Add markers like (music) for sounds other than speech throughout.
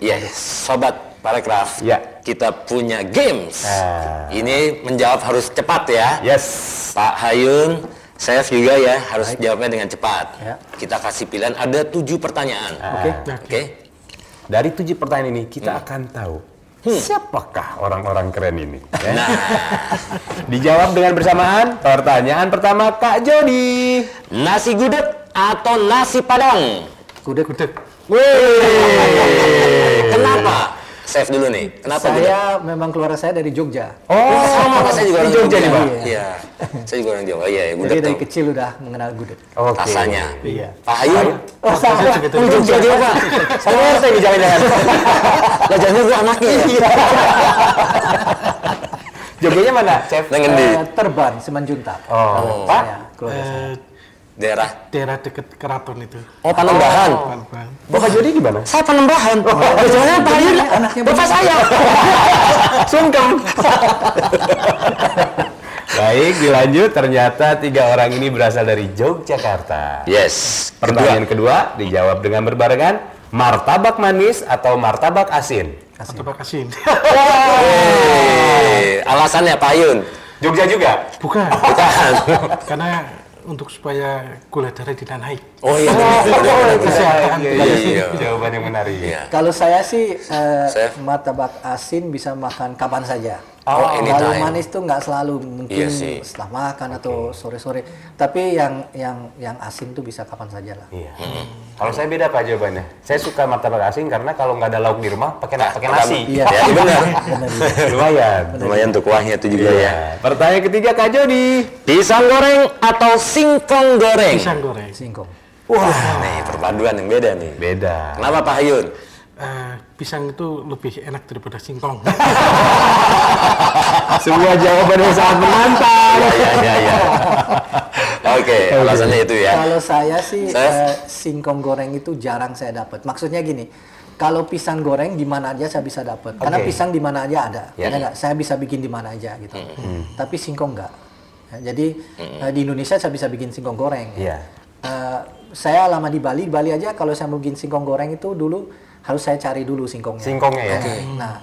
Yes, sobat paragraf. Ya. Kita punya games. Ah. Ini menjawab harus cepat ya. Yes. Pak Hayun, saya juga ya harus jawabnya dengan cepat. Ya. Kita kasih pilihan ada tujuh pertanyaan. Oke. Oke. Dari tujuh pertanyaan ini kita akan tahu siapakah orang-orang keren ini. ya. Nah, (laughs) Dijawab dengan bersamaan. Pertanyaan pertama Kak Jody. nasi gudeg atau nasi padang? Gudeg. Gudeg. Wih, (laughs) Save dulu nih. Kenapa? Saya memang keluarga saya dari Jogja. Oh, sama Pak, saya juga orang Di Jogja nih, Pak? Iya. Saya juga orang Jawa. Iya, ya, Jadi gudeg dari tuh. kecil udah mengenal gudeg. Oke. Rasanya. Iya. Pak Hayun? Oh, sama. Oh, Jogja juga, Pak. Sama RT nih jangan-jangan. Lah jangan gue anaknya ya? (laughs) Jogjanya mana, Chef? Dengan di Eh, Terban, Simanjuntak. Oh, Saya, Pak. keluarga saya. Eh, daerah. daerah dekat keraton itu. Oh, Panembahan. Pan-pan. Bapak Jody gimana? Saya Panembahan. Oh, jangan Pak. Anaknya Bapak saya. (laughs) Sungkem. Baik, dilanjut. Ternyata tiga orang ini berasal dari Yogyakarta. Yes. Pertanyaan kedua dijawab dengan berbarengan martabak manis atau martabak asin. Atau Bakasin. Eh, alasannya Pak Hayun. Jogja juga. Bukan. Bukan. Karena untuk supaya gula darah tidak naik. Oh iya. Kesehatan. (laughs) Iya, iya. Jawaban yang menarik. Iya. Kalau saya sih eh, Chef? martabak asin bisa makan kapan saja. Oh, Kalau anytime. manis tuh nggak selalu mungkin Iya sih. setelah makan atau sore-sore. Tapi yang yang yang asin tuh bisa kapan saja lah. Iya. Kalau saya beda pak jawabannya. Saya suka martabak asin karena kalau nggak ada lauk di rumah pakai na- pakai nasi. Iya. Ya, benar. Lumayan. Lumayan tuh kuahnya tuh juga ya. Iya. Pertanyaan ketiga Kak Jody. Pisang goreng atau singkong goreng? Pisang goreng. Singkong. Wah, nih perpaduan yang beda nih. Beda. Kenapa Pak Hayun? Eh, pisang itu lebih enak daripada singkong. (laughs) Sebuah jawaban yang sangat menantang. Iya, iya, iya. Oke, alasannya itu ya. Kalau saya sih Chef? eh, singkong goreng itu jarang saya dapat. Maksudnya gini, kalau pisang goreng di mana aja saya bisa dapat. Karena Oke. pisang di mana aja ada. Ya. Ya nggak? Saya bisa bikin di mana aja gitu. Tapi singkong enggak. jadi eh, di Indonesia saya bisa bikin singkong goreng. Iya. Eh, saya lama di Bali, Bali aja kalau saya mau bikin singkong goreng itu dulu harus saya cari dulu singkongnya. Singkongnya ya? Oke. Nah,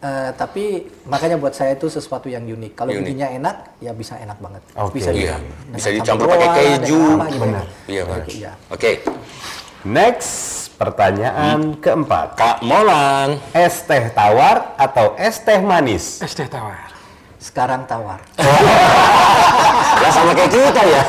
eh, tapi makanya buat saya itu sesuatu yang unik. Kalau bikinnya enak, ya bisa enak banget. Oke. Bisa Iya, dengan bisa sambal dicampur pakai keju. gitu. Benar. Iya. Iya. Oke, Next, pertanyaan keempat. Kak Molan. Es teh tawar atau es teh manis? Es teh tawar. Sekarang tawar. (laughs) Sama kayak kita ya.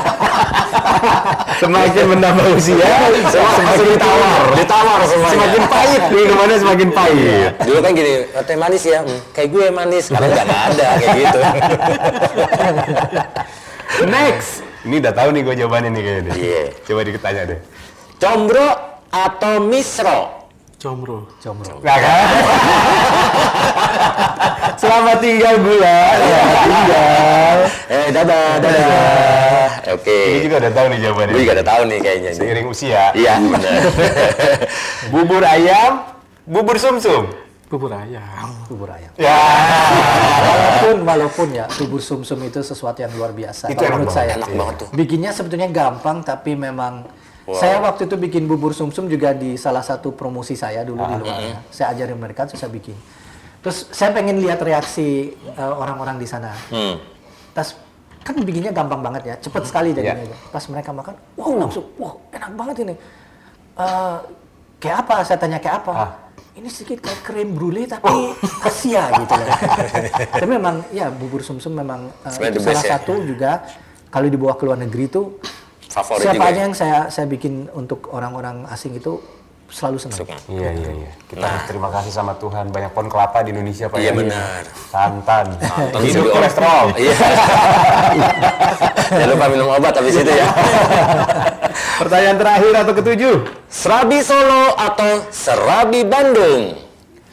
Semakin menambah usia, semakin ditawar. Ditawar semuanya. Semakin pahit, minumannya semakin pahit. Dulu kan gini, teh manis ya, hmm, kayak gue manis. Sekarang nggak ada kayak gitu. (laughs) Next, ini udah tahu nih gue jawabannya nih kayaknya. Iya. Coba ditanya deh. Combro atau misro? Combro. Jomblo. Nah kan? Selamat tinggal bulan. Selamat tinggal. Eh, dadah, dadah. Oke. Ini juga udah tahu nih jawabannya. Gue juga udah tahu nih kayaknya. nih. Seiring usia. Iya, benar. (laughs) Bubur ayam, bubur sumsum. Bubur ayam. Bubur ayam. Ya. Walaupun walaupun ya bubur sumsum itu sesuatu yang luar biasa. Itu enak menurut banget, saya. Enak banget tuh. Bikinnya sebetulnya gampang tapi memang saya waktu itu bikin bubur sumsum juga di salah satu promosi saya dulu Ah, di luar. ya. Saya ajarin mereka terus saya bikin. Terus saya pengen lihat reaksi eh, orang-orang di sana. Hmm. Terus kan bikinnya gampang banget ya, cepet sekali jadinya. Ya. Pas mereka makan, wow langsung, wah enak banget ini. Eh, kayak apa? Saya tanya kayak apa? Ah. Ini sedikit kayak krim brulee tapi Asia gitu ya. (laughs) tapi memang ya bubur sumsum memang itu the best salah ya. satu juga kalau dibawa ke luar negeri itu Favorit siapa aja ya? yang saya saya bikin untuk orang-orang asing itu selalu senang. Suka. Iya, iya, iya. Kita harus terima kasih sama Tuhan. Banyak pohon kelapa di Indonesia, Pak. Iya, ya. benar. Santan. Santan Hidup kolesterol. Iya. (laughs) Jangan lupa minum obat habis itu ya. Pertanyaan terakhir atau ketujuh. Serabi Solo atau Serabi Bandung?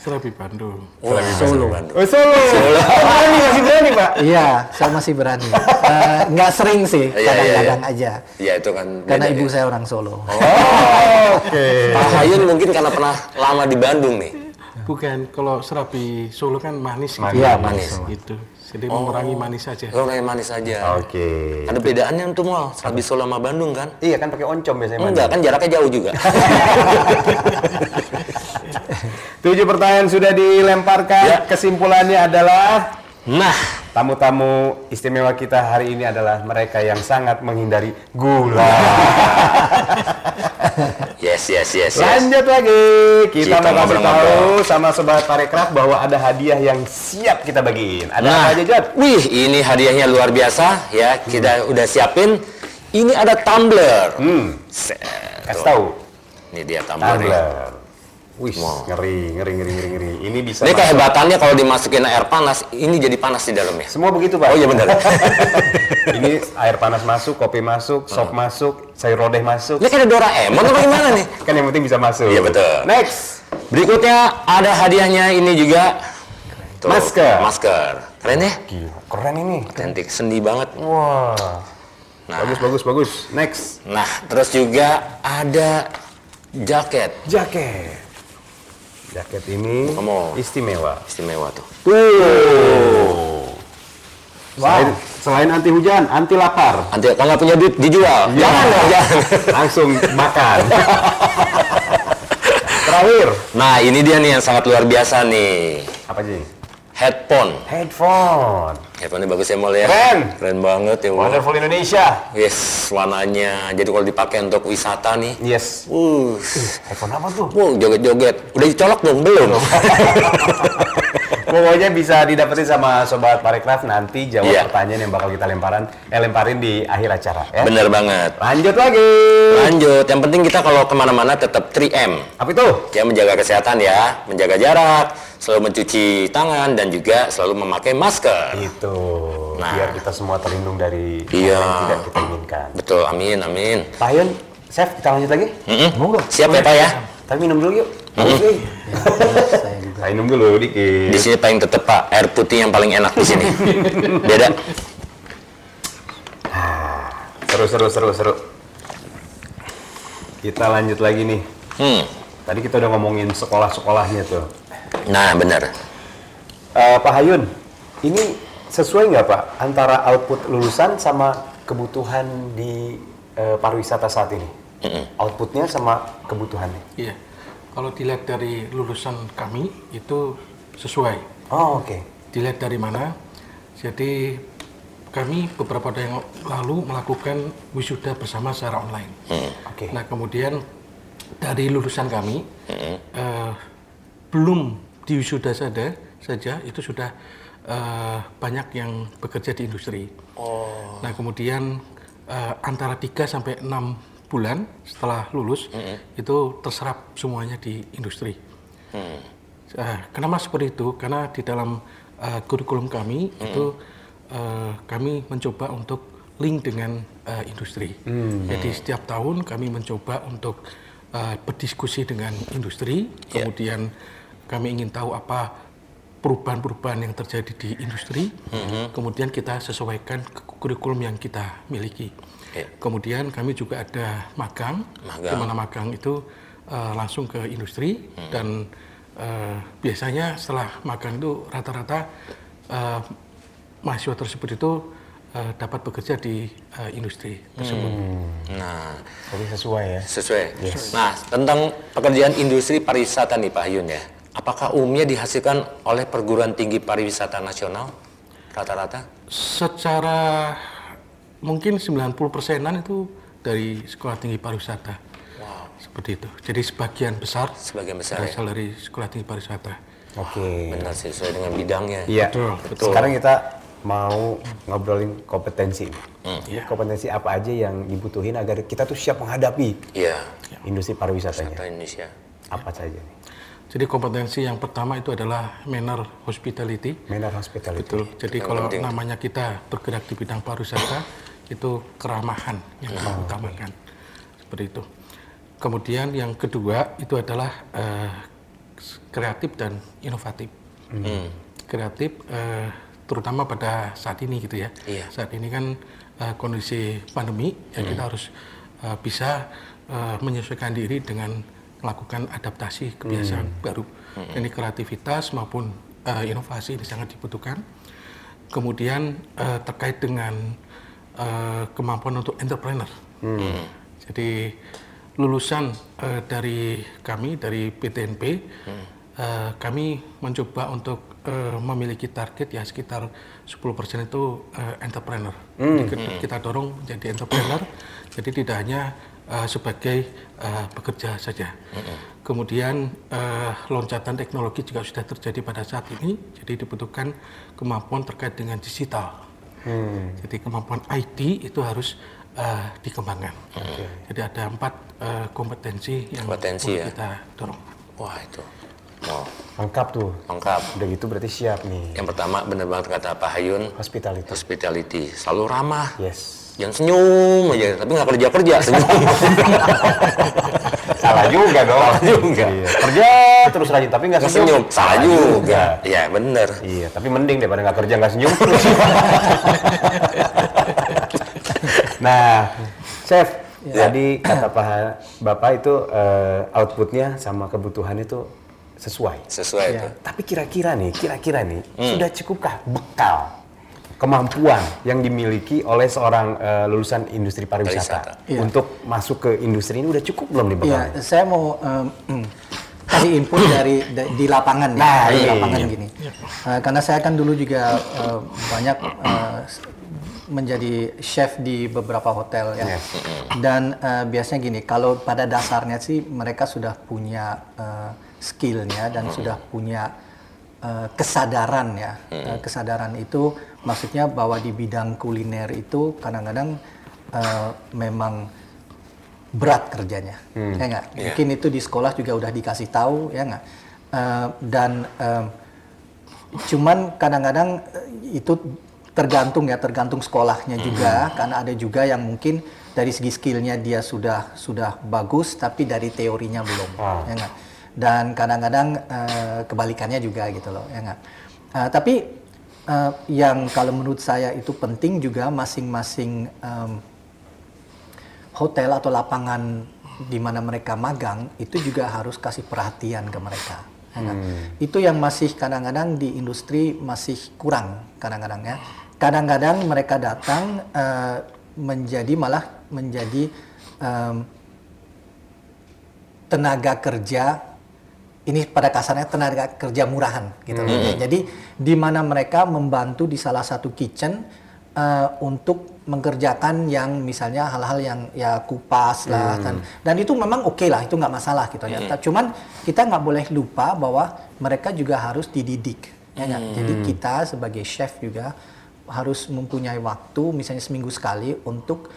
Serabi Bandung. Wah, Solo. Bandung. Oh, Solo. Oh, (laughs) berani, masih berani, Pak. Iya, saya masih berani. (laughs) Eh, Nggak sering sih, Iya, iya, kadang-kadang iya. aja. Iya itu kan. Karena ibu ya. saya orang Solo. Oke. Pak Hayun mungkin karena pernah lama di Bandung nih. Bukan, kalau serabi Solo kan manis. Manis. gitu. Iya, manis. Gitu. Jadi mengurangi manis saja. Oh. Kalau yang manis aja. Oke. Ada bedaannya untuk mal, habis Solo sama Bandung kan? Iya kan pakai oncom biasanya. Enggak kan jaraknya jauh juga. (laughs) Tujuh pertanyaan sudah dilemparkan. Ya. Kesimpulannya adalah nah, tamu-tamu istimewa kita hari ini adalah mereka yang sangat menghindari gula. (laughs) yes yes yes yes. Lanjut lagi. Kita, Kita mau kasih tahu sama sobat Parekraf bahwa ada hadiah yang siap kita bagiin. Ada Nah, apa aja, wih ini hadiahnya luar biasa ya. Kita udah siapin. Ini ada tumbler. Hmm, kasih tahu. Ini dia tumblernya. Tumbler. Wih, ngeri, ngeri, ngeri, ngeri, ngeri. Ini bisa Ini kehebatannya kalau dimasukin air panas, ini jadi panas di dalamnya. Semua begitu, Pak. Oh iya benar. (laughs) ini air panas masuk, kopi masuk, sop masuk, sayur lodeh masuk. Ini kayak ada Doraemon apa gimana nih? (laughs) Kan yang penting bisa masuk. Iya, betul. Next. Berikutnya ada hadiahnya ini juga. Tuh, Masker. Masker. Keren ya? Gila, keren ini. Otentik, sendi banget. Wah. Nah, Bagus, bagus, bagus. Next. nah terus juga ada jaket. Jaket. Jaket ini Kamu. istimewa. Istimewa tuh. Tuh. Selain, selain anti hujan, anti lapar. Nanti kalau nggak punya duit dijual. Iya. Jangan dong, jangan. (laughs) Langsung makan. (laughs) Terakhir. Nah ini dia nih yang sangat luar biasa nih. Apa sih? Headphone. Headphone. Headphone bagus ya Mol ya. Keren. Keren banget ya. Mol. Wonderful Indonesia. Yes, warnanya. Jadi kalau dipakai untuk wisata nih. Yes. Uh, Headphone apa tuh? wow, joget-joget. Udah dicolok belum? Belum. (laughs) Pokoknya bisa didapetin sama sobat Parekraf nanti jawab Iya. pertanyaan yang bakal kita lemparan, eh, lemparin di akhir acara ya. Bener banget. Lanjut lagi. Lanjut, yang penting kita kalau ke mana-mana tetap 3M. Apa itu? Ya menjaga kesehatan ya, menjaga jarak, selalu mencuci tangan dan juga selalu memakai masker. Itu. Nah. Biar kita semua terlindung dari Iya. yang tidak kita inginkan. Betul, amin, amin. Pak Yun, Chef, kita lanjut lagi? Mm-mm. Monggo. Siap ya Pak ya? Tapi minum dulu yuk. Hmm. (laughs) Saya minum dulu dikit. Di sini paling tetep Pak, air putih yang paling enak di sini. (laughs) Beda. Seru, seru, seru, seru. Kita lanjut lagi nih. Hmm. Tadi kita udah ngomongin sekolah-sekolahnya tuh. Nah, bener. Eh, Pak Hayun, ini sesuai nggak Pak antara output lulusan sama kebutuhan di eh, pariwisata saat ini? Outputnya sama kebutuhannya. Iya. Kalau dilihat dari lulusan kami itu sesuai. Oh oke. Dilihat dari mana? Jadi kami beberapa tahun yang lalu melakukan wisuda bersama secara online. Oke. Nah kemudian dari lulusan kami eh, belum di wisuda saja saja itu sudah eh, banyak yang bekerja di industri. Nah kemudian eh, antara 3 sampai 6 bulan setelah lulus itu terserap semuanya di industri. Eh, kenapa seperti itu? Karena di dalam eh, kurikulum kami itu eh, kami mencoba untuk link dengan eh, industri. Jadi setiap tahun kami mencoba untuk eh, berdiskusi dengan industri, kemudian kami ingin tahu apa perubahan-perubahan yang terjadi di industri, kemudian kita sesuaikan ke kurikulum yang kita miliki. Ya. Kemudian kami juga ada magang, Magang. di mana magang itu eh, langsung ke industri dan eh, biasanya setelah magang itu rata-rata eh, mahasiswa tersebut itu eh, dapat bekerja di eh, industri tersebut. Nah, Jadi sesuai ya. sesuai. Nah, tentang pekerjaan industri pariwisata nih Pak Hyun ya. Apakah umumnya dihasilkan oleh perguruan tinggi pariwisata nasional rata-rata? Secara mungkin 90 persenan itu dari sekolah tinggi pariwisata. Seperti itu. Jadi sebagian besar Sebagian besar ya. berasal dari sekolah tinggi pariwisata. Oke. Benar sih, sesuai dengan bidangnya. Iya. Betul, betul. Sekarang kita mau ngobrolin kompetensi. Iya. Kompetensi apa aja yang dibutuhin agar kita tuh siap menghadapi Iya. industri pariwisatanya? Wisata Indonesia. Apa saja nih? Jadi kompetensi yang pertama itu adalah manner hospitality. Manner hospitality. Betul. Jadi Yang kalau penting. namanya kita bergerak di bidang pariwisata itu keramahan yang utamakan. Seperti itu. Kemudian yang kedua itu adalah eh, kreatif dan inovatif. Hmm. Kreatif eh, terutama pada saat ini gitu ya. Iya. Saat ini kan eh, kondisi pandemi ya kita harus eh, bisa eh, menyesuaikan diri dengan melakukan adaptasi kebiasaan baru. Ini kreativitas maupun eh, inovasi ini sangat dibutuhkan. kemudian eh, terkait dengan eh, kemampuan untuk entrepreneur. Jadi lulusan eh, dari kami dari PTNP, eh, kami mencoba untuk eh, memiliki target ya sekitar 10% itu eh, entrepreneur. Jadi kita, kita dorong menjadi entrepreneur. Jadi tidak hanya eh, sebagai eh, pekerja saja. Kemudian eh, loncatan teknologi juga sudah terjadi pada saat ini. Jadi dibutuhkan kemampuan terkait dengan digital. Jadi kemampuan IT itu harus eh, dikembangkan. Jadi ada empat eh, kompetensi yang Kompetensi perlu ya. kita dorong. Wah itu. Oh, Lengkap tuh. lengkap. Udah gitu berarti siap nih. Yang pertama benar banget kata Pak Hayun, Hospitality. hospitality. Selalu ramah. Yes. Jangan senyum aja, tapi nggak kerja-kerja senyum. (laughs) Salah juga dong. Salah juga. Iya. Kerja terus rajin tapi nggak senyum. senyum, salah juga. Iya bener. Iya, tapi mending daripada nggak kerja nggak senyum. (laughs) nah, chef, tadi kata Pak Bapak itu eh, outputnya sama kebutuhan itu sesuai. Sesuai itu. Tapi kira-kira nih, kira-kira nih, sudah cukupkah bekal kemampuan yang dimiliki oleh seorang eh, lulusan industri pariwisata Pariwisata. Iya. untuk masuk ke industri ini udah cukup belum nih Iya, bekalnya? saya mau (clears throat) kasih input dari da- di lapangan ya, Nah, di iya, lapangan iya. gini. Eh, karena saya kan dulu juga eh, banyak s- menjadi chef di beberapa hotel ya. Iya. Dan eh, biasanya gini, kalau pada dasarnya sih mereka sudah punya eh, skillnya dan sudah punya eh, kesadaran ya. Eh, kesadaran itu maksudnya bahwa di bidang kuliner itu kadang-kadang eh, memang berat kerjanya, ya nggak? Mungkin itu di sekolah juga udah dikasih tahu, ya nggak? Eh, dan em, cuman kadang-kadang itu tergantung ya, tergantung sekolahnya juga, karena ada juga yang mungkin dari segi skillnya dia sudah sudah bagus, tapi dari teorinya belum, ya nggak? Dan kadang-kadang eh, kebalikannya juga gitu loh, ya nggak? Eh, tapi eh, yang kalau menurut saya itu penting juga masing-masing em, hotel atau lapangan di mana mereka magang itu juga harus kasih perhatian ke mereka. ya kan? Itu yang masih kadang-kadang di industri masih kurang kadang-kadang ya. Kadang-kadang mereka datang eh, menjadi malah menjadi em, tenaga kerja ini pada kasarnya tenaga kerja murahan gitu loh. Jadi di mana mereka membantu di salah satu kitchen eh, untuk mengerjakan yang misalnya hal-hal yang ya kupas lah kan. Dan itu memang oke lah, itu nggak masalah gitu ya. Ta- Cuman kita nggak boleh lupa bahwa mereka juga harus dididik. Ya nggak? Jadi kita sebagai chef juga harus mempunyai waktu misalnya seminggu sekali untuk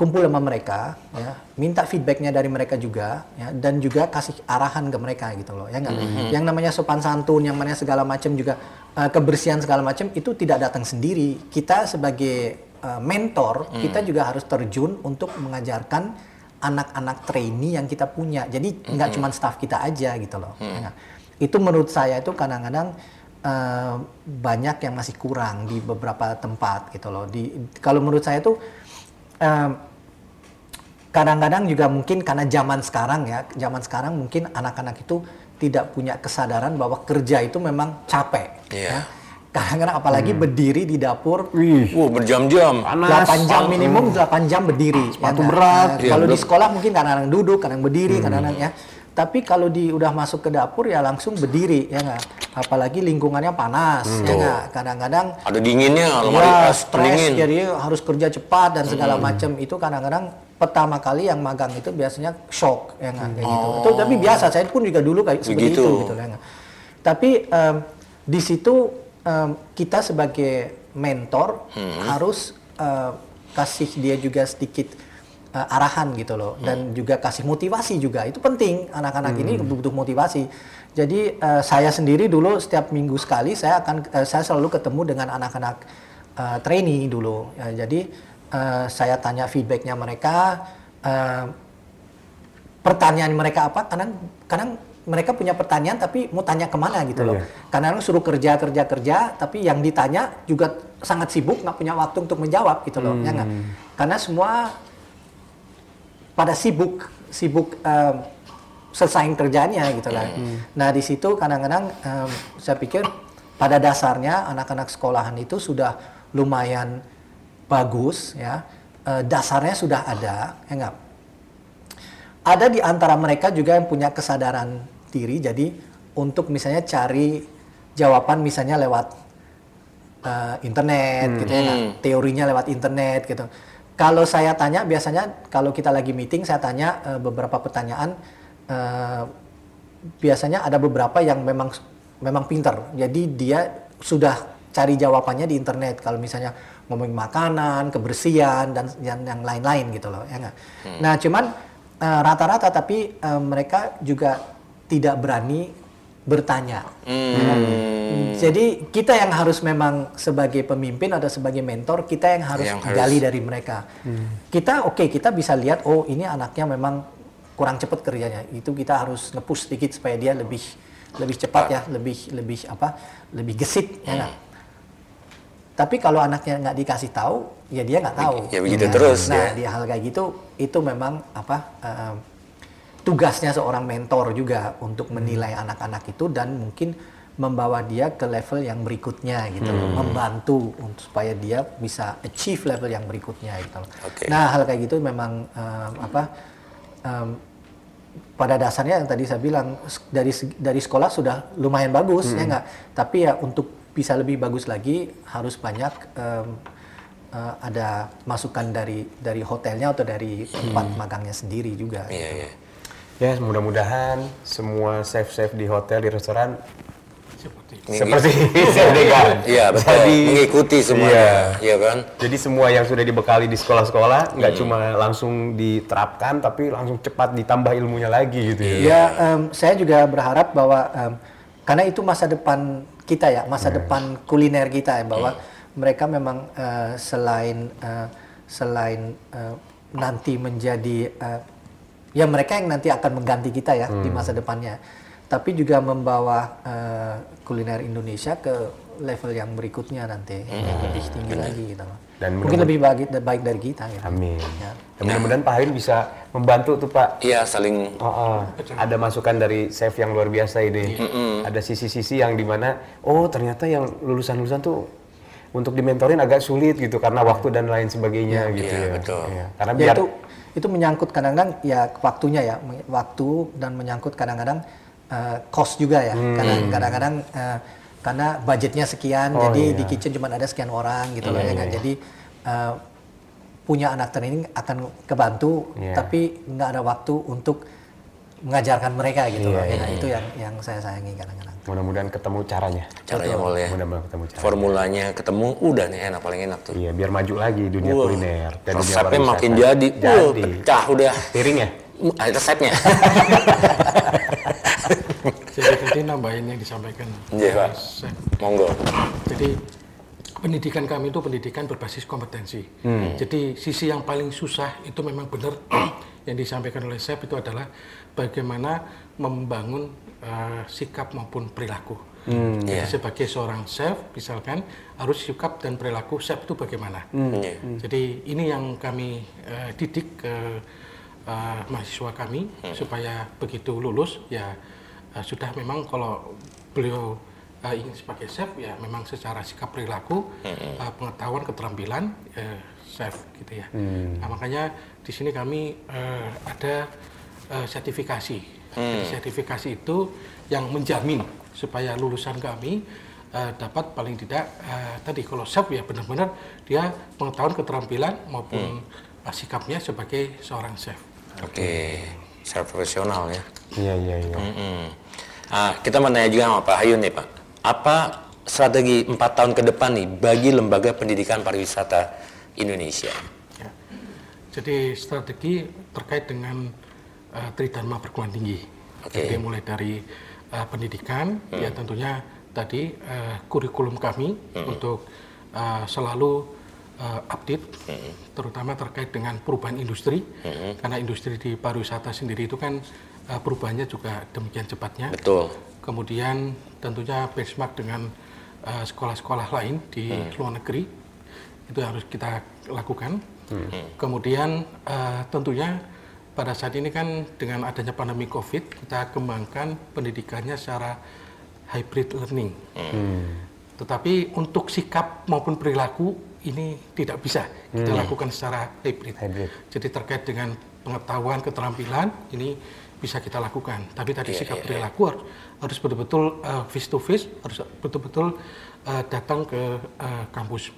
kumpul sama mereka, ya, minta feedbacknya dari mereka juga, ya, dan juga kasih arahan ke mereka gitu loh, ya nggak? Yang namanya sopan santun, yang namanya segala macam juga eh, kebersihan segala macam itu tidak datang sendiri. Kita sebagai eh, mentor, kita juga harus terjun untuk mengajarkan anak-anak trainee yang kita punya. Jadi nggak cuma staff kita aja gitu loh. ya nggak? Itu menurut saya itu kadang-kadang eh, banyak yang masih kurang di beberapa tempat gitu loh. Di kalau menurut saya tuh em, kadang-kadang juga mungkin karena zaman sekarang ya, zaman sekarang mungkin anak-anak itu tidak punya kesadaran bahwa kerja itu memang capek. Iya. ya. Kadang-kadang apalagi berdiri di dapur Wih, Wah berjam-jam. panas. 8 jam minimum 8 jam berdiri. Sepatu nggak? berat. Nah, Iya, kalau di berat. sekolah mungkin kadang-kadang duduk, kadang berdiri, kadang-kadang ya. Tapi kalau di udah masuk ke dapur ya langsung berdiri ya nggak. Apalagi lingkungannya panas ya nggak. Kadang-kadang Ada dinginnya, ya, es stres, jadi harus kerja cepat dan segala macam itu kadang-kadang pertama kali yang magang itu biasanya shock ya nggak kayak gitu. Itu tapi biasa saya pun juga dulu kayak seperti Begitu. itu gitu ya nggak. Tapi em, di situ em, kita sebagai mentor harus eh, kasih dia juga sedikit eh, arahan gitu loh. Dan juga kasih motivasi juga. Itu penting. Anak-anak ini butuh motivasi. Jadi eh, saya sendiri dulu setiap minggu sekali saya akan eh, saya selalu ketemu dengan anak-anak eh, trainee dulu. Ya, jadi eh, saya tanya feedbacknya mereka eh, pertanyaan mereka apa? Kadang kadang mereka punya pertanyaan tapi mau tanya ke mana gitu loh. Iya. karena suruh kerja kerja kerja tapi yang ditanya juga sangat sibuk nggak punya waktu untuk menjawab gitu loh. Ya nggak? Karena semua pada sibuk sibuk em, selesaiin kerjanya gitu lah nah di situ kadang-kadang em, saya pikir pada dasarnya anak-anak sekolahan itu sudah lumayan bagus ya. Eh, dasarnya sudah ada ya enggak? Ada di antara mereka juga yang punya kesadaran diri jadi untuk misalnya cari jawaban misalnya lewat eh, internet gitu ya nggak? teorinya lewat internet gitu kalau saya tanya biasanya kalau kita lagi meeting saya tanya eh, beberapa pertanyaan eh, biasanya ada beberapa yang memang memang pinter. Jadi dia sudah cari jawabannya di internet. Kalau misalnya ngomongin makanan kebersihan dan yang yang lain-lain gitu loh ya nggak? Nah cuman eh, rata-rata tapi eh, mereka juga tidak berani bertanya ya kan? jadi kita yang harus memang sebagai pemimpin atau sebagai mentor kita yang harus, Yang harus- gali dari mereka kita oke kita bisa lihat oh ini anaknya memang kurang cepat kerjanya itu kita harus ngepush sedikit supaya dia lebih lebih cepat ya lebih lebih apa lebih gesit ya nggak? tapi kalau anaknya nggak dikasih tahu ya dia nggak tahu Ya begitu Ya. terus, nah ya. di hal kayak gitu itu memang apa eh, tugasnya seorang mentor juga untuk menilai anak-anak itu dan mungkin membawa dia ke level yang berikutnya gitu loh, membantu untuk supaya dia bisa achieve level yang berikutnya gitu loh. Oke. Nah hal kayak gitu memang em, apa em, pada dasarnya yang tadi saya bilang dari dari sekolah sudah lumayan bagus ya nggak? Tapi ya untuk bisa lebih bagus lagi harus banyak em, eh, ada masukan dari dari hotelnya atau dari tempat magangnya sendiri juga Iya, iya. Ya, mudah-mudahan semua chef-chef di hotel, di restoran seperti (laughs) (laughs) seperti Dega. Iya, betul. Jadi- Mengikuti semuanya, iya kan? Jadi semua yang sudah dibekali di sekolah-sekolah nggak cuma langsung diterapkan, tapi langsung cepat ditambah ilmunya lagi gitu ya. Ya, em, saya juga berharap bahwa em, karena itu masa depan kita ya, masa depan kuliner kita ya, bahwa mereka memang eh, selain eh, selain eh, nanti menjadi eh, ya mereka yang nanti akan mengganti kita ya di masa depannya, tapi juga membawa eh, kuliner Indonesia ke level yang berikutnya nanti yang lebih tinggi lagi gitu loh. Dan Mungkin lebih baik baik dari kita gitu. Amin. Ya. Dan mudah-mudahan Pak Hayun bisa membantu tuh Pak. Iya, saling Oh, oh. ada masukan dari chef yang luar biasa ini. Ada sisi-sisi yang di mana, oh ternyata yang lulusan-lulusan tuh untuk dimentorin agak sulit gitu karena waktu dan lain sebagainya gitu Iya, ya. betul. Iya. Karena Ya biar itu itu menyangkut kadang-kadang ya waktunya ya waktu dan menyangkut kadang-kadang eh, cost juga ya karena kadang-kadang eh, karena budgetnya sekian Oh, jadi iya. di kitchen cuma ada sekian orang gitu loh ya kan jadi eh, punya anak training akan kebantu Iya. tapi nggak ada waktu untuk mengajarkan mereka gitu Iya, loh ya iya, kan? itu yang yang saya sayangi kadang-kadang mudah-mudahan ketemu caranya. caranya boleh. Mudah-mudahan ketemu cara. Formulanya ketemu udah nih enak paling enak tuh. Iya, biar maju lagi dunia Wah, kuliner dan dunia resepnya makin jadi, Uh, Jadi. pecah udah. Piringnya? Ah, resepnya. (laughs) Jadi tadi nambahin yang disampaikan. Iya, Pak. Monggo. Jadi pendidikan kami itu pendidikan berbasis kompetensi. Jadi sisi yang paling susah itu memang benar (clears throat) yang disampaikan oleh chef itu adalah bagaimana membangun eh, sikap maupun perilaku. Jadi Iya. sebagai seorang chef misalkan harus sikap dan perilaku chef itu bagaimana. Iya. Jadi ini yang kami eh, didik ke eh, mahasiswa kami supaya begitu lulus ya eh, sudah memang kalau beliau eh, ingin sebagai chef ya memang secara sikap perilaku, eh, pengetahuan, keterampilan eh, chef gitu ya. Nah, makanya di sini kami eh, ada eh, sertifikasi. Jadi sertifikasi itu yang menjamin supaya lulusan kami eh, dapat paling tidak eh, tadi kalau chef ya benar-benar dia pengetahuan keterampilan maupun eh, sikapnya sebagai seorang chef. Oke, secara profesional ya. Iya, iya, iya. Mm-mm. Ah, kita mau tanya juga sama Pak Hayun nih Pak. Apa strategi empat tahun ke depan nih bagi lembaga pendidikan pariwisata Indonesia? Ya. Jadi strategi terkait dengan uh, tridharma perguruan tinggi. Oke. Jadi mulai dari uh, pendidikan, ya tentunya tadi uh, kurikulum kami untuk uh, selalu uh, update, terutama terkait dengan perubahan industri, karena industri di pariwisata sendiri itu kan uh, perubahannya juga demikian cepatnya. Betul. Kemudian tentunya benchmark dengan uh, sekolah-sekolah lain di luar negeri itu harus kita lakukan. Kemudian uh, tentunya pada saat ini kan dengan adanya pandemi COVID kita kembangkan pendidikannya secara hybrid learning. Tetapi untuk sikap maupun perilaku ini tidak bisa kita lakukan secara hybrid. Hybrid. Jadi terkait dengan pengetahuan, keterampilan ini bisa kita lakukan. Tapi tadi sikap perilaku harus, harus betul-betul uh, face to face, harus betul-betul uh, datang ke uh, kampus.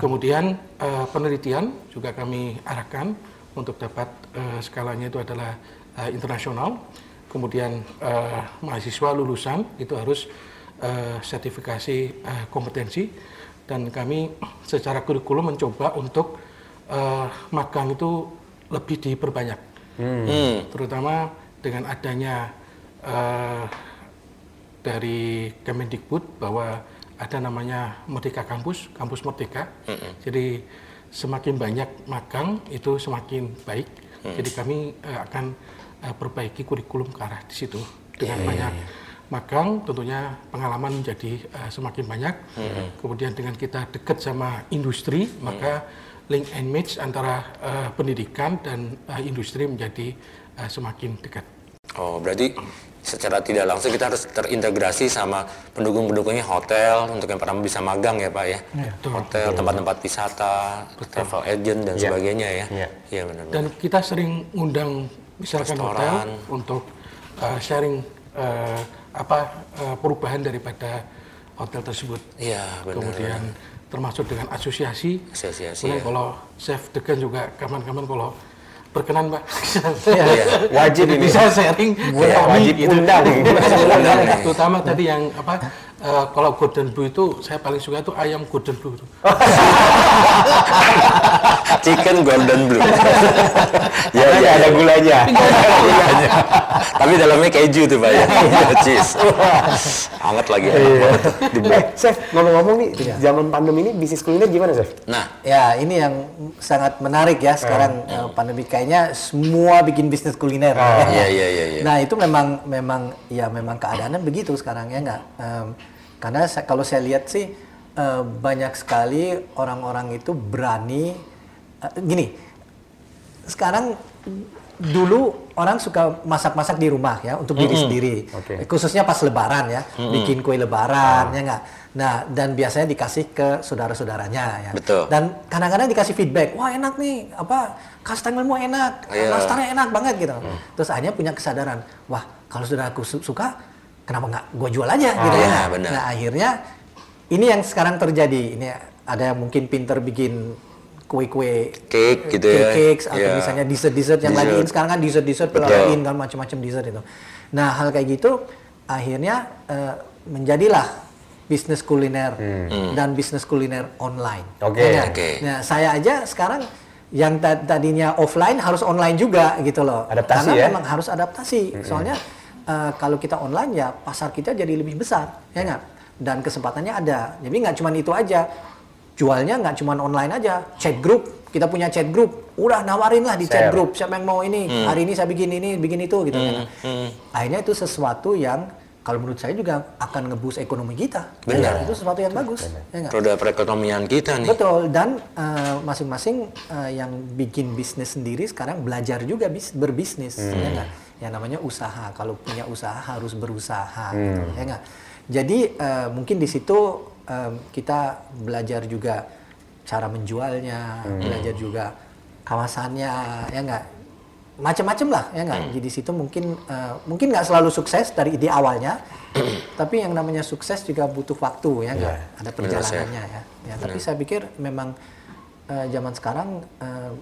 Kemudian uh, penelitian juga kami arahkan untuk dapat uh, skalanya itu adalah uh, internasional. Kemudian uh, mahasiswa lulusan itu harus uh, sertifikasi uh, kompetensi dan kami secara kurikulum mencoba untuk uh, magang itu lebih diperbanyak, Hmm. terutama dengan adanya uh, dari Kemendikbud bahwa ada namanya Merdeka Kampus, Kampus Merdeka. Jadi semakin banyak magang itu semakin baik. Jadi kami eh, akan eh, perbaiki kurikulum ke arah di situ dengan banyak magang tentunya pengalaman menjadi eh, semakin banyak. Kemudian dengan kita dekat sama industri maka link and match antara eh, pendidikan dan eh, industri menjadi eh, semakin dekat. Oh, berarti secara tidak langsung kita harus terintegrasi sama pendukung-pendukungnya hotel untuk yang pernah bisa magang ya Pak ya. betul. Hotel, tempat-tempat wisata, travel agent dan Iya. sebagainya ya. Iya. Iya benar. Dan kita sering undang misalkan Restoran. hotel untuk uh, sharing uh, apa uh, perubahan daripada hotel tersebut. Iya, benar. Kemudian termasuk dengan asosiasi. Asosiasi, Kemudian ya. kalau chef degan juga kawan-kawan kalau berkenan Pak. Iya. Wajib ini. bisa sharing Iya, kami wajib gitu. undang. Undang nih. Terutama tadi yang apa uh, kalau Golden Blue itu saya paling suka itu ayam Golden Blue. (laughs) Chicken golden blue. (laughs) Ya, ya, ada gulanya. Gulanya. (laughs) Tapi dalamnya keju tuh Pak ya. (laughs) Cheese. Hangat lagi. Di Eh, Chef, ngomong-ngomong nih, zaman pandemi ini bisnis kuliner gimana, Chef? Nah, Ya, ini yang sangat menarik ya sekarang eh, pandemi kayaknya semua bikin bisnis kuliner. ya. iya, iya, iya, iya. Nah, itu memang memang ya memang keadaannya begitu sekarang ya nggak. Em, karena kalau saya lihat sih eh, banyak sekali orang-orang itu berani gini. Sekarang dulu orang suka masak-masak di rumah ya untuk diri sendiri. Oke. Eh, Khususnya pas lebaran ya, bikin kue lebaran ya nggak. Nah, dan biasanya dikasih ke saudara-saudaranya ya. Betul. Dan kadang-kadang dikasih feedback, wah enak nih, apa kastangelmu enak, Iya. nastarnya enak banget gitu. Terus akhirnya punya kesadaran, wah kalau sudah aku su- suka, kenapa nggak gue jual aja gitu Iya, ya. benar. Nah akhirnya ini yang sekarang terjadi. Ini ada yang mungkin pinter bikin kue-kue Cake gitu ya. cakes atau Iya. misalnya dessert-dessert yang lagi Dessert. in sekarang kan dessert-dessert pelalain kan macam-macam dessert itu. Nah hal kayak gitu akhirnya eh, menjadilah bisnis kuliner dan bisnis kuliner online. Oke. Ya nggak? Oke. Nah saya aja sekarang yang ta- tadinya offline harus online juga gitu loh. Adaptasi Karena ya? memang harus adaptasi. Soalnya eh, kalau kita online ya pasar kita jadi lebih besar, ya nggak? Dan kesempatannya ada. Jadi nggak cuma itu aja. Jualnya nggak cuma online aja, chat group. Kita punya chat group, udah nawarin lah di chat Share. group. Siapa yang mau ini? Hari ini saya bikin ini, bikin itu gitu. ya nggak? Akhirnya itu sesuatu yang kalau menurut saya juga akan ngebus ekonomi kita. Benar. Itu sesuatu yang bagus. ya roda perekonomian kita nih. Betul dan eh, masing-masing eh, yang bikin bisnis sendiri sekarang belajar juga bis, berbisnis ya nggak? Yang namanya usaha. Kalau punya usaha harus berusaha, gitu, ya nggak? Jadi eh, mungkin di situ eh, kita belajar juga cara menjualnya, belajar juga kawasannya, ya nggak? Macam-macam lah, ya nggak? Jadi di situ mungkin eh, mungkin nggak selalu sukses dari ide awalnya, (clears throat) tapi yang namanya sukses juga butuh waktu, ya nggak? Iya. Ada Benar, perjalanannya ya. Ya, tapi saya pikir memang eh, zaman sekarang eh,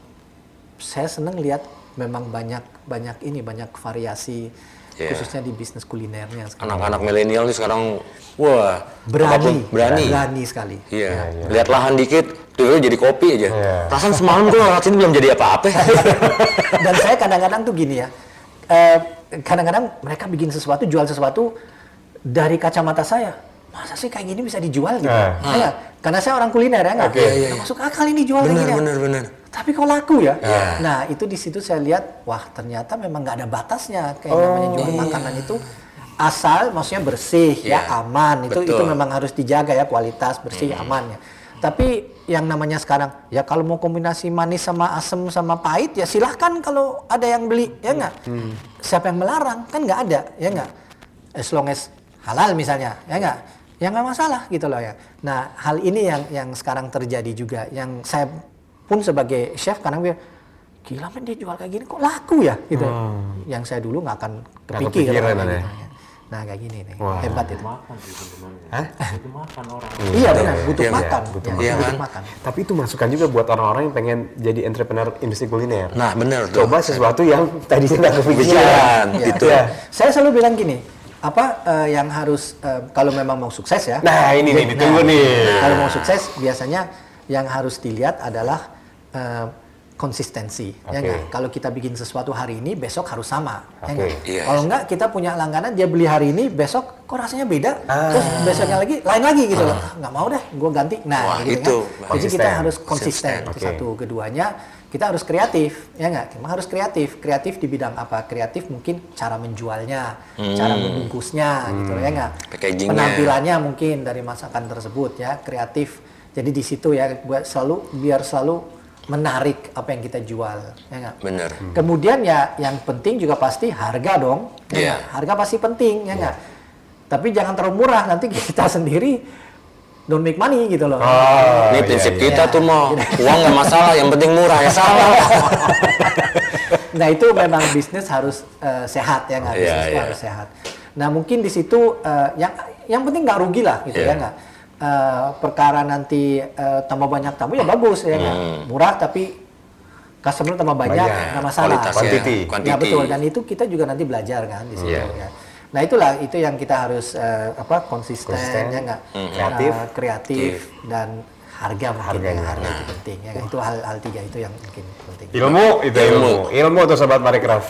saya senang lihat memang banyak banyak ini banyak variasi Iya. khususnya di bisnis kulinernya. Anak-anak milenial nih sekarang wah Berani, apa pun berani. berani sekali. Iya. Lihat lahan dikit, tuh jadi kopi aja. Iya. Perasaan semalam gue lewat sini belum jadi apa-apa. (laughs) Dan saya kadang-kadang tuh gini ya, eh, kadang-kadang mereka bikin sesuatu, jual sesuatu dari kacamata saya. Masa sih kayak gini bisa dijual gitu? Nah. Ya nggak? Karena saya orang kuliner ya nggak? Nggak masuk akal ini jual kayak bener, gini. ya. bener, bener. Tapi kok laku ya? Iya. Nah itu di situ saya lihat, wah ternyata memang nggak ada batasnya kayak Oh, namanya jual makanan itu asal maksudnya bersih ya Iya, aman itu itu betul. memang harus dijaga ya kualitas bersih aman ya. Tapi yang namanya sekarang ya kalau mau kombinasi manis sama asam sama pahit ya silahkan kalau ada yang beli ya nggak. Siapa yang melarang kan nggak ada ya nggak. As long as halal misalnya ya nggak. ya nggak masalah gitu loh ya. Nah hal ini yang yang sekarang terjadi juga, yang saya pun sebagai chef kadang bilang gila men dia jual kayak gini kok laku ya gitu. Yang saya dulu nggak akan kepikir kepikiran kayak ada gitu. ya. Nah kayak gini nih, Wah. hebat itu. Makan. Hah? Itu makan orang. Iya benar, butuh Iya, makan, butuh Ya, makan. butuh Iya, makan. Tapi itu masukan juga buat orang-orang yang pengen jadi entrepreneur industri kuliner. Nah, bener tuh. Coba sesuatu yang tadinya nggak kepikiran. Pikiran, Iya. itu. Ya. Saya selalu bilang gini, apa eh, yang harus eh, kalau memang mau sukses ya? Nah, ini nih, Nah, ditunggu nih. Kalau mau sukses biasanya yang harus dilihat adalah eh, konsistensi. Ya Oke. nggak? Kalau kita bikin sesuatu hari ini, besok harus sama. Ya Oke. nggak? Iya. Kalau enggak kita punya langganan dia beli hari ini, besok kok rasanya beda, Ah. terus besoknya lagi lain lagi gitu loh. Ah, Nggak mau deh, gue ganti. Nah, Wah, gitu itu. kan. Jadi kita Konsisten. harus konsisten. Oke. satu. Keduanya kita harus kreatif, ya nggak? Memang harus kreatif. Kreatif di bidang apa? Kreatif mungkin cara menjualnya, cara membungkusnya, gitu ya nggak? Packagingnya. Penampilannya mungkin dari masakan tersebut ya, kreatif. Jadi di situ ya, buat selalu biar selalu menarik apa yang kita jual, ya nggak? Bener. Kemudian ya yang penting juga pasti harga dong, ya Iya. nggak? Harga pasti penting, ya nggak? Tapi jangan terlalu murah nanti (laughs) kita sendiri don't make money gitu loh. Oh, Ini iya, prinsip iya. kita tuh mau (laughs) uang nggak masalah, yang penting murah ya salah. (laughs) Nah itu memang bisnis harus eh, sehat ya nggak Iya, bisnis iya. harus sehat. Nah mungkin di situ eh, yang yang penting nggak rugi lah gitu Iya. ya nggak. Eh, perkara nanti eh, tambah banyak tamu ya bagus ya nggak. Murah tapi customer tambah banyak Banyak. nggak masalah. Quantity. Ya quantity. betul dan itu kita juga nanti belajar kan di situ Iya. ya. Nah itulah itu yang kita harus eh, apa konsisten, Konsisten, ya nggak kreatif. Eh, kreatif dan harga mungkin Harganya. ya harga itu penting ya itu hal hal tiga itu yang mungkin penting. Ilmu itu ilmu. Ilmu. Ilmu tuh sobat Marikraf.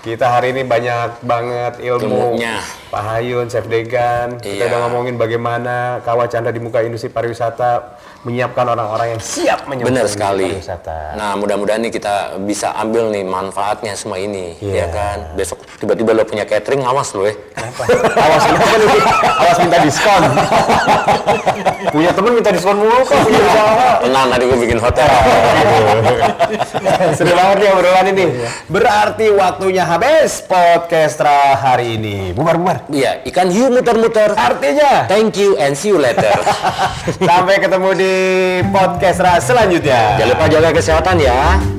Kita hari ini banyak banget ilmu. Ilmunya. Pak Hayun, Chef Degan, kita Iya. udah ngomongin bagaimana kawah canda di muka industri pariwisata menyiapkan orang-orang yang siap menyambut Bener industri sekali. pariwisata. Nah, mudah-mudahan nih kita bisa ambil nih manfaatnya semua ini, Iya. ya kan? Besok tiba-tiba lo punya catering, awas lo ya. (laughs) Awas kenapa nih? Awas minta diskon. punya temen minta diskon mulu kok punya usaha. Tenang, tadi gue bikin hotel. (laughs) Seru banget nih obrolan ini. Berarti waktunya habis podcast hari ini. Bubar-bubar. Iya, ikan hiu muter-muter. Artinya Thank you and see you later. (laughs) sampai ketemu di podcast selanjutnya. Jangan lupa jaga kesehatan ya.